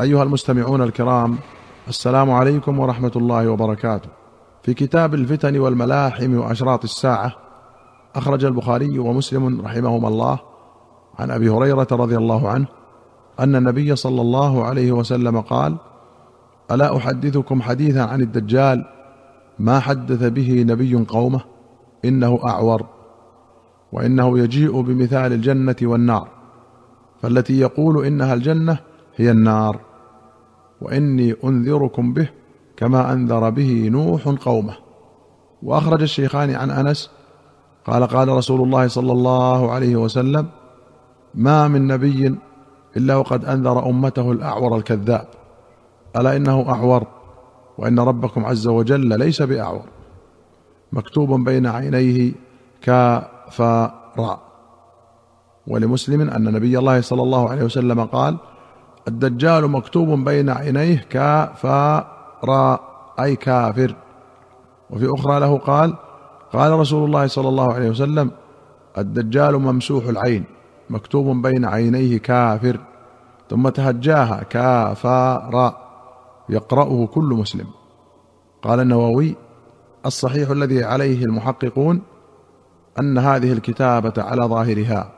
أيها المستمعون الكرام السلام عليكم ورحمة الله وبركاته. في كتاب الفتن والملاحم وأشراط الساعة أخرج البخاري ومسلم رحمهما الله عن أبي هريرة رضي الله عنه أن النبي صلى الله عليه وسلم قال ألا أحدثكم حديثا عن الدجال؟ ما حدث به نبي قومه؟ إنه أعور وإنه يجيء بمثال الجنة والنار فالتي يقول إنها الجنة هي النار. وإني أنذركم به كما أنذر به نوح قومه. وأخرج الشيخان عن أنس قال قال رسول الله صلى الله عليه وسلم ما من نبي إلا وقد أنذر أمته الأعور الكذاب. ألا إنه أعور؟ وإن ربكم عز وجل ليس بأعور. مكتوب بين عينيه كافا ولمسلم أن نبي الله صلى الله عليه وسلم قال الدجال مكتوب بين عينيه كافر أي كافر. وفي أخرى له قال قال رسول الله صلى الله عليه وسلم الدجال ممسوح العين مكتوب بين عينيه كافر. ثم تهجاها كافر يقرأه كل مسلم. قال النووي الصحيح الذي عليه المحققون أن هذه الكتابة على ظاهرها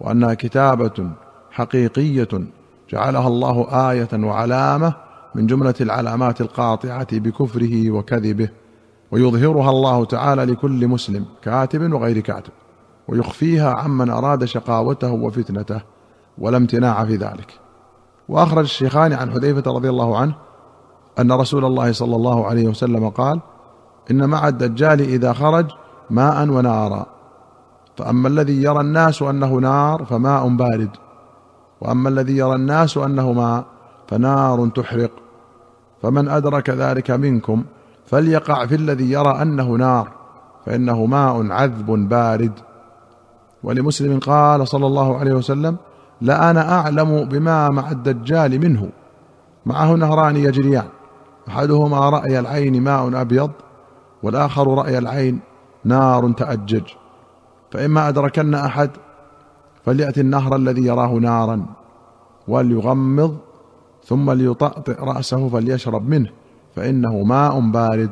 وأنها كتابة حقيقية. جعلها الله آية وعلامة من جملة العلامات القاطعة بكفره وكذبه ويظهرها الله تعالى لكل مسلم كاتب وغير كاتب ويخفيها عمن أراد شقاوته وفتنته ولا امتناع في ذلك. وأخرج الشيخان عن حذيفة رضي الله عنه أن رسول الله صلى الله عليه وسلم قال إن مع الدجال إذا خرج ماء ونارا فأما الذي يرى الناس أنه نار فماء بارد. وأما الذي يرى الناس انه ماء فنار تحرق. فمن أدرك ذلك منكم فليقع في الذي يرى أنه نار فإنه ماء عذب بارد. ولمسلم قال صلى الله عليه وسلم لانا أعلم بما مع الدجال منه. معه نهران يجريان. أحدهما رأي العين ماء أبيض والآخر رأي العين نار تأجج. فإما أدركن أحد فليأتي النهر الذي يراه نارا وليغمض ثم ليطأطئ رأسه فليشرب منه فإنه ماء بارد.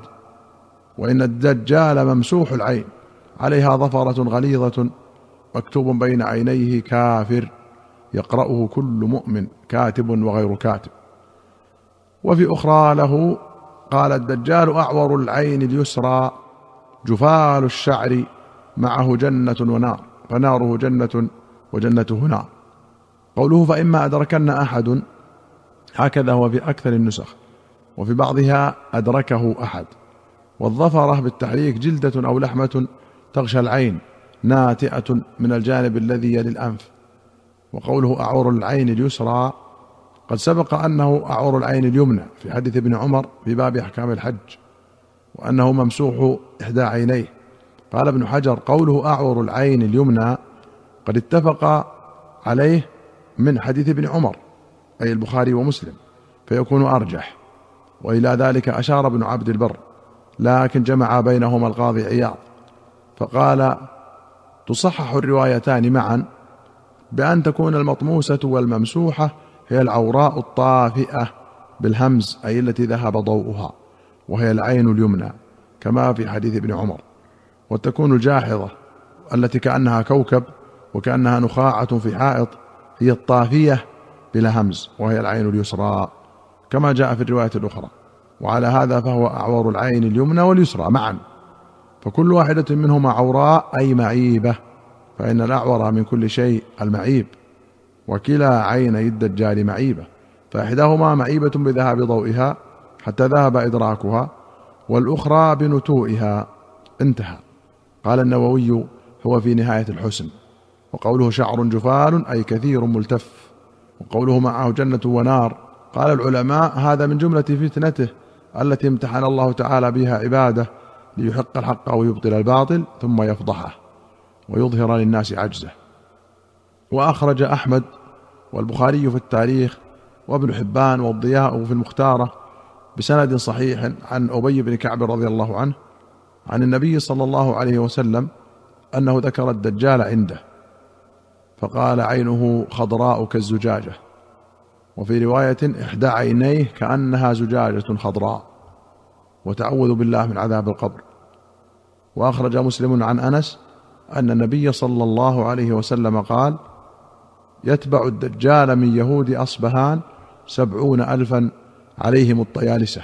وإن الدجال ممسوح العين عليها ظفرة غليظة مكتوب بين عينيه كافر يقرأه كل مؤمن كاتب وغير كاتب. وفي أخرى له قال الدجال أعور العين اليسرى جفال الشعر معه جنة ونار فناره جنة وجنته نار قوله فإما أدركن أحد هكذا هو في أكثر النسخ وفي بعضها أدركه أحد. والظفرة بالتحريك جلدة أو لحمة تغشى العين ناتئة من الجانب الذي يلي الأنف. وقوله أعور العين اليسرى قد سبق أنه أعور العين اليمنى في حديث ابن عمر في باب أحكام الحج وأنه ممسوح إحدى عينيه. قال ابن حجر قوله أعور العين اليمنى قد اتفق عليه من حديث ابن عمر أي البخاري ومسلم فيكون أرجح. وإلى ذلك أشار ابن عبد البر لكن جمع بينهما القاضي عياض. فقال تصحح الروايتان معا بأن تكون المطموسة والممسوحة هي العوراء الطافئة بالهمز أي التي ذهب ضوءها وهي العين اليمنى كما في حديث ابن عمر. وتكون الجاحظة التي كأنها كوكب وكأنها نخاعة في حائط هي الطافية بلا همز وهي العين اليسرى كما جاء في الرواية الأخرى. وعلى هذا فهو أعور العين اليمنى واليسرى معا. فكل واحدة منهما عوراء أي معيبة فإن الأعور من كل شيء المعيب. وكلا عيني الدجال معيبة فإحداهما معيبة بذهاب ضوئها حتى ذهب إدراكها والأخرى بنتوئها انتهى. قال النووي هو في نهاية الحسن. وقوله شعر جفال أي كثير ملتف. وقوله معه جنة ونار. قال العلماء هذا من جملة فتنته التي امتحن الله تعالى بها عباده ليحق الحق ويبطل الباطل ثم يفضحه ويظهر للناس عجزه. وأخرج أحمد والبخاري في التاريخ وابن حبان والضياء في المختارة بسند صحيح عن أبي بن كعب رضي الله عنه عن النبي صلى الله عليه وسلم أنه ذكر الدجال عنده. فقال عينه خضراء كالزجاجه وفي رواية إحدى عينيه كأنها زجاجة خضراء. وتعوذ بالله من عذاب القبر. وأخرج مسلم عن أنس أن النبي صلى الله عليه وسلم قال يتبع الدجال من يهود أصبهان سبعون الفا عليهم الطيالسة.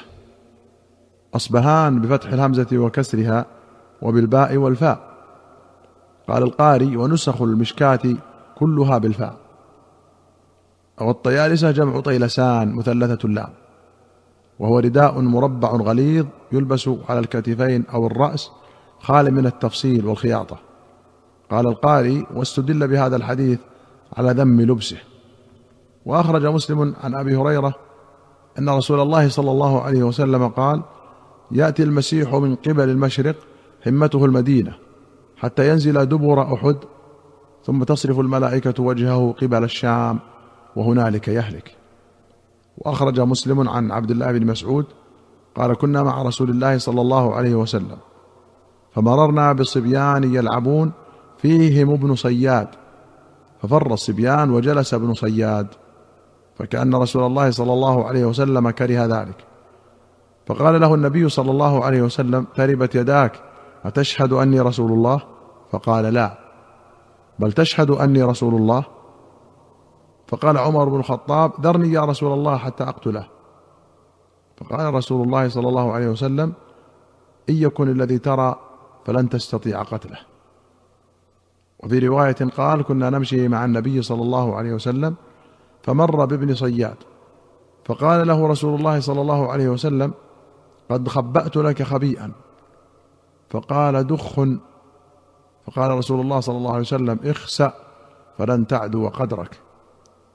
أصبهان بفتح الهمزة وكسرها وبالباء والفاء. قال القاري ونسخ المشكاة كلها بالفاء. والطيالسة جمع طيلسان مثلثة اللام وهو رداء مربع غليظ يلبس على الكتفين أو الرأس خال من التفصيل والخياطة. قال القاري واستدل بهذا الحديث على ذم لبسه. وأخرج مسلم عن أبي هريرة أن رسول الله صلى الله عليه وسلم قال يأتي المسيح من قبل المشرق همته المدينة حتى ينزل دبر أحد ثم تصرف الملائكة وجهه قبل الشام وهنالك يهلك. وأخرج مسلم عن عبد الله بن مسعود قال كنا مع رسول الله صلى الله عليه وسلم فمررنا بصبيان يلعبون فيهم ابن صياد. ففر الصبيان وجلس ابن صياد فكأن رسول الله صلى الله عليه وسلم كره ذلك. فقال له النبي صلى الله عليه وسلم تربت يداك أتشهد أني رسول الله؟ فقال لا. بل تشهد أني رسول الله؟ فقال عمر بن الخطاب ذرني يا رسول الله حتى أقتله. فقال رسول الله صلى الله عليه وسلم إن يكن الذي ترى فلن تستطيع قتله. وفي رواية قال كنا نمشي مع النبي صلى الله عليه وسلم فمر بابن صياد. فقال له رسول الله صلى الله عليه وسلم قد خبأت لك خبيئا. فقال دخ فقال رسول الله صلى الله عليه وسلم اخسأ فلن تعدو قدرك.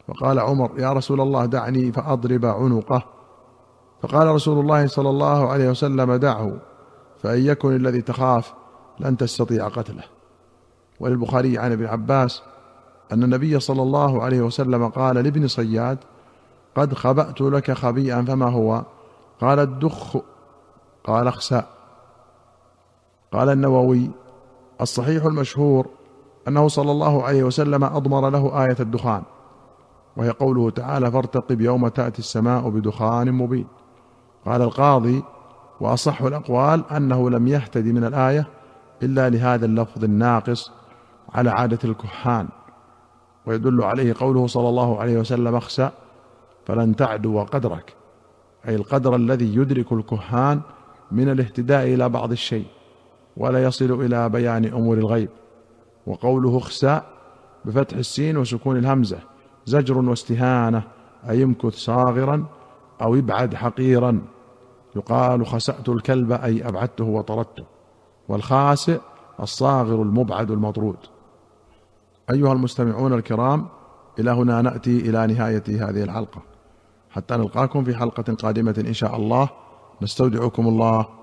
فقال عمر يا رسول الله دعني فأضرب عنقه. فقال رسول الله صلى الله عليه وسلم دعه فإن يكن الذي تخاف لن تستطيع قتله. وللبخاري عن ابن عباس أن النبي صلى الله عليه وسلم قال لابن صياد قد خبأت لك خبيئا فما هو؟ قال الدخ قال اخسأ. قال النووي الصحيح المشهور أنه صلى الله عليه وسلم أضمر له آية الدخان وهي قوله تعالى فارتقب يوم تأتي السماء بدخان مبين قال القاضي وأصح الأقوال أنه لم يهتدي من الآية إلا لهذا اللفظ الناقص على عادة الكهان ويدل عليه قوله صلى الله عليه وسلم اخسأ فلن تعدو قدرك أي القدر الذي يدرك الكهان من الاهتداء إلى بعض الشيء. ولا يصل إلى بيان أمور الغيب. وقوله اخسأ بفتح السين وسكون الهمزة زجر واستهانة أي امكث صاغرا أو ابعد حقيرا. يقال خسأت الكلب أي أبعدته وطردته. والخاسئ الصاغر المبعد المطرود. أيها المستمعون الكرام إلى هنا نأتي إلى نهاية هذه الحلقة. حتى نلقاكم في حلقة قادمة إن شاء الله. نستودعكم الله.